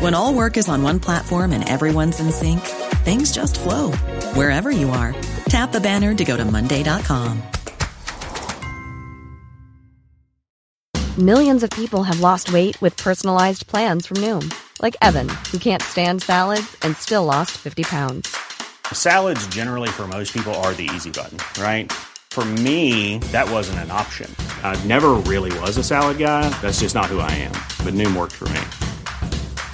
When all work is on one platform and everyone's in sync, things just flow wherever you are. Tap the banner to go to Monday.com. Millions of people have lost weight with personalized plans from Noom, like Evan, who can't stand salads and still lost 50 pounds. Salads, generally, for most people, are the easy button, right? For me, that wasn't an option. I never really was a salad guy. That's just not who I am. But Noom worked for me.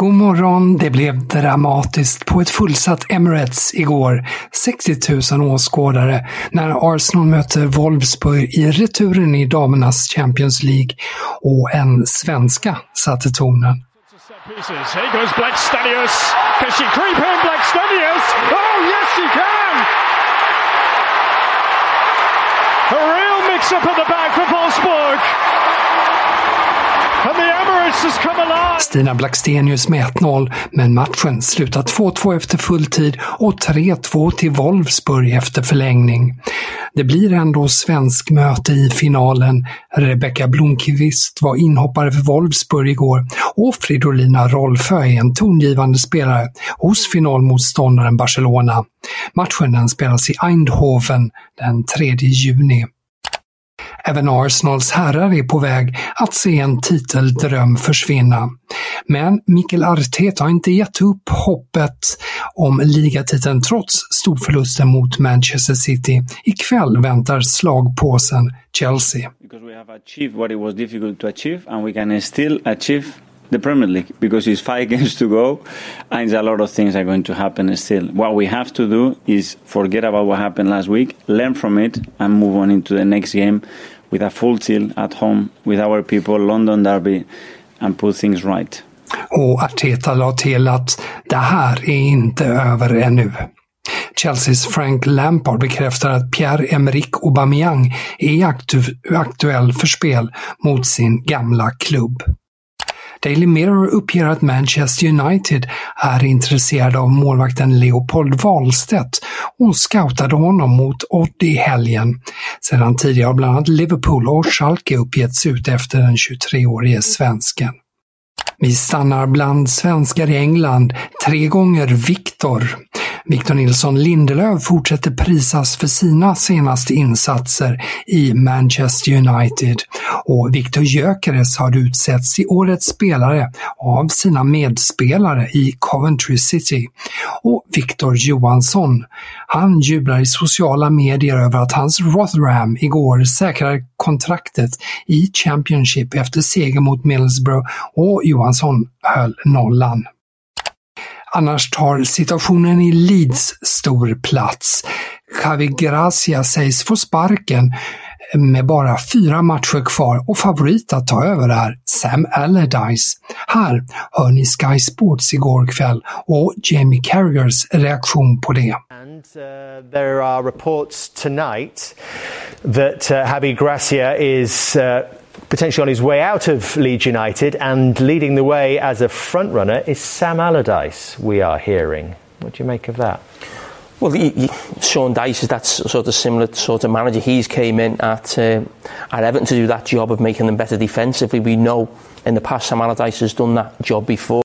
God morgon, det blev dramatiskt på ett fullsatt Emirates igår. 60 000 åskådare när Arsenal möter Wolfsburg i returen i damernas Champions League och en svenska satte tonen. Here goes Can she creep? Oh, yes, she can! A real mix-up at the back for Wolfsburg. Stina Blackstenius med 1-0, men matchen slutar 2-2 efter fulltid och 3-2 till Wolfsburg efter förlängning. Det blir ändå svensk möte i finalen. Rebecka Blomqvist var inhoppare för Wolfsburg igår och Fridolina Rolfö är en tongivande spelare hos finalmotståndaren Barcelona. Matchen den spelas i Eindhoven den 3 juni. Även Arsenals herrar är på väg att se en titeldröm försvinna. Men Mikkel Arteta har inte gett upp hoppet om ligatiteln trots storförlusten mot Manchester City. Ikväll väntar slagpåsen Chelsea. Because we have achieved what it was difficult to achieve and we can still achieve the Premier League because it's five games to go and a lot of things are going to happen still. What we have to do is forget about what happened last week, learn from it and move on into the next game with a full tilt at home with our people, London Derby and put things right. Och Arteta la till att det här är inte över ännu. Chelseas Frank Lampard bekräftar att Pierre-Emerick Aubameyang är aktu aktuell för spel mot sin gamla klubb. Daily Mirror uppger att Manchester United är intresserade av målvakten Leopold Wahlstedt och scoutade honom mot Odd i helgen. Sedan tidigare har bland annat Liverpool och Schalke uppgetts ut efter den 23-årige svensken. Vi stannar bland svenskar i England. Tre gånger Viktor. Victor Nilsson Lindelöf fortsätter prisas för sina senaste insatser i Manchester United och Victor Gyökeres har utsetts till årets spelare av sina medspelare i Coventry City. Och Victor Johansson, han jublar i sociala medier över att hans Rotherham igår säkrade kontraktet i Championship efter seger mot Middlesbrough och Johansson höll nollan. Annars tar situationen i Leeds stor plats. Javi Gracia sägs få sparken med bara fyra matcher kvar och favorit att ta över är Sam Allardyce. Här hör ni Sky Sports igår kväll och Jamie Carragers reaktion på det. And uh, there are reports tonight that uh, Javi Gracia is uh, potentially on his way out of Leeds United and leading the way as a front runner is Sam Allardyce, we are hearing. What do you make of that? Well, he, he, Sean Dyche is that sort of similar sort of manager. He's came in at uh, at Everton to do that job of making them better defensively. We know in the past Sam Allardyce has done that job before.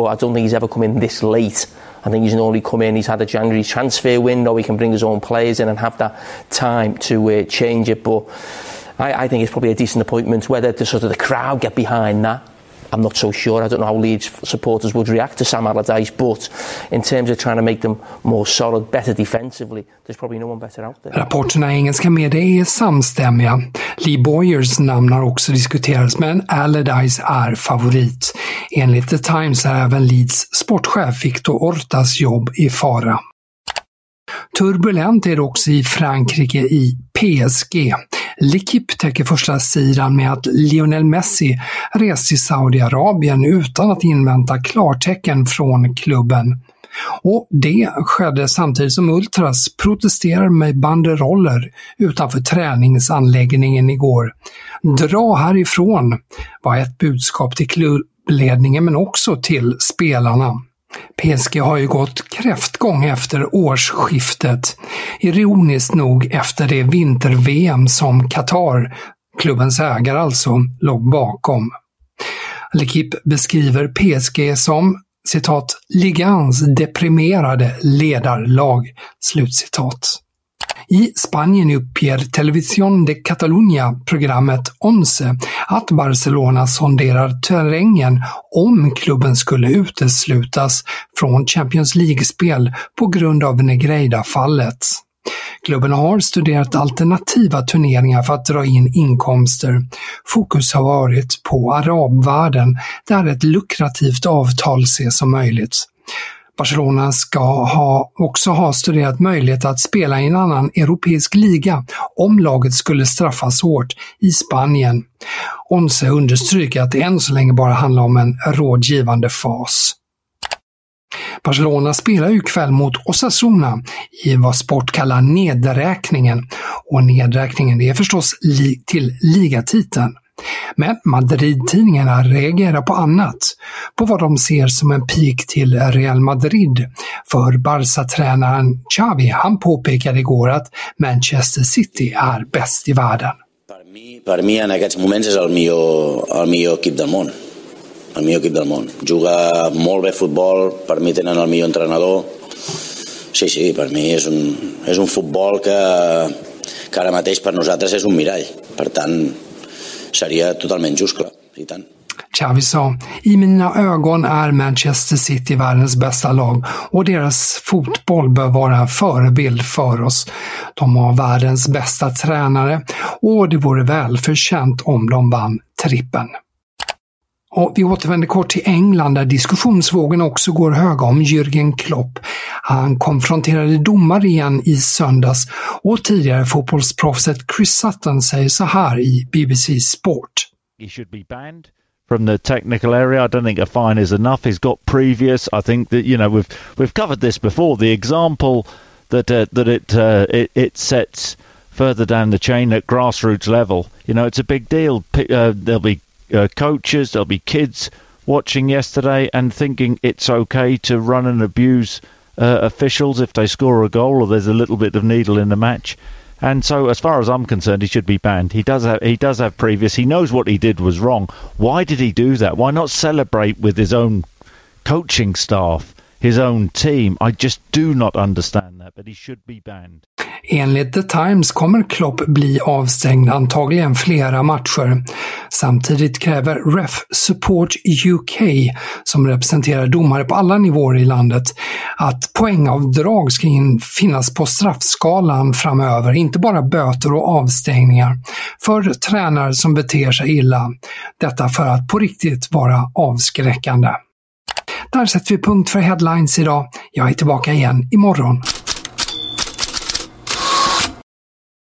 I don't think he's ever come in this late. I think he's normally come in, he's had a January transfer window, he can bring his own players in and have that time to uh, change it. But I, I, think it's probably a decent appointment. Whether the sort of the crowd get behind that, I'm not so sure. I don't know how Leeds supporters would react to Sam Allardyce, but in terms of trying to make them more solid, better defensively, there's probably no one better out there. Rapporterna i engelska medier är samstämmiga. Lee Boyers namn har också diskuterats, men Allardyce är favorit. Enligt The Times är även Leeds sportchef Victor Ortas jobb i fara. Turbulent är det också i Frankrike i PSG. L'Equipe täcker första sidan med att Lionel Messi rest till Saudiarabien utan att invänta klartecken från klubben. Och det skedde samtidigt som Ultras protesterade med banderoller utanför träningsanläggningen igår. Dra härifrån var ett budskap till klubbledningen men också till spelarna. PSG har ju gått kräftgång efter årsskiftet. Ironiskt nog efter det vinter-VM som Qatar, klubbens ägare alltså, låg bakom. L'Equipe beskriver PSG som citat, ligans deprimerade ledarlag. Slutcitat. I Spanien uppger Televisión de Catalunya, programmet Once, att Barcelona sonderar terrängen om klubben skulle uteslutas från Champions League-spel på grund av Negreida-fallet. Klubben har studerat alternativa turneringar för att dra in inkomster. Fokus har varit på arabvärlden där ett lukrativt avtal ses som möjligt. Barcelona ska ha, också ha studerat möjlighet att spela i en annan europeisk liga om laget skulle straffas hårt i Spanien. Onse understryker att det än så länge bara handlar om en rådgivande fas. Barcelona spelar ju ikväll mot Osasuna i vad Sport kallar nedräkningen. Och nedräkningen är förstås li till ligatiteln. Men Madrid-tidningarna reagerar på annat, på vad de ser som en pik till Real Madrid. För Barca-tränaren Xavi, han påpekade igår att Manchester City är bäst i världen. Per mi, per mi en aquests moments és el millor, el millor equip del món. El millor equip del món. Juga molt bé futbol, per mi tenen el millor entrenador. Sí, sí, per mi és un, és un futbol que, que ara mateix per nosaltres és un mirall. Per tant, seria totalment just, clar, i tant. Xavi sa, i mina ögon är Manchester City världens bästa lag och deras fotboll bör vara en förebild för oss. De har världens bästa tränare och det vore välförtjänt om de vann trippen. Och vi återvänder kort till England där diskussionsvågen också går höga om Jürgen Klopp. Han konfronterade domare igen i söndags och tidigare fotbollsproffset Chris Sutton säger så här i BBC Sport. He should be banned from the technical area. I don't think a fine is enough. He's got previous. I think that you know we've we've covered this before. The example that uh, that it, uh, it it sets further down the chain at grassroots level. You know, it's a big deal. Uh, there'll be uh, coaches, there'll be kids watching yesterday and thinking it's okay to run and abuse uh, officials if they score a goal or there's a little bit of needle in the match. And so, as far as I'm concerned, he should be banned. He does have he does have previous. He knows what he did was wrong. Why did he do that? Why not celebrate with his own coaching staff, his own team? I just do not understand that. But he should be banned. Enligt The Times kommer Klopp bli avstängd antagligen flera matcher. Samtidigt kräver Ref Support UK, som representerar domare på alla nivåer i landet, att poängavdrag ska finnas på straffskalan framöver, inte bara böter och avstängningar, för tränare som beter sig illa. Detta för att på riktigt vara avskräckande. Där sätter vi punkt för headlines idag. Jag är tillbaka igen imorgon.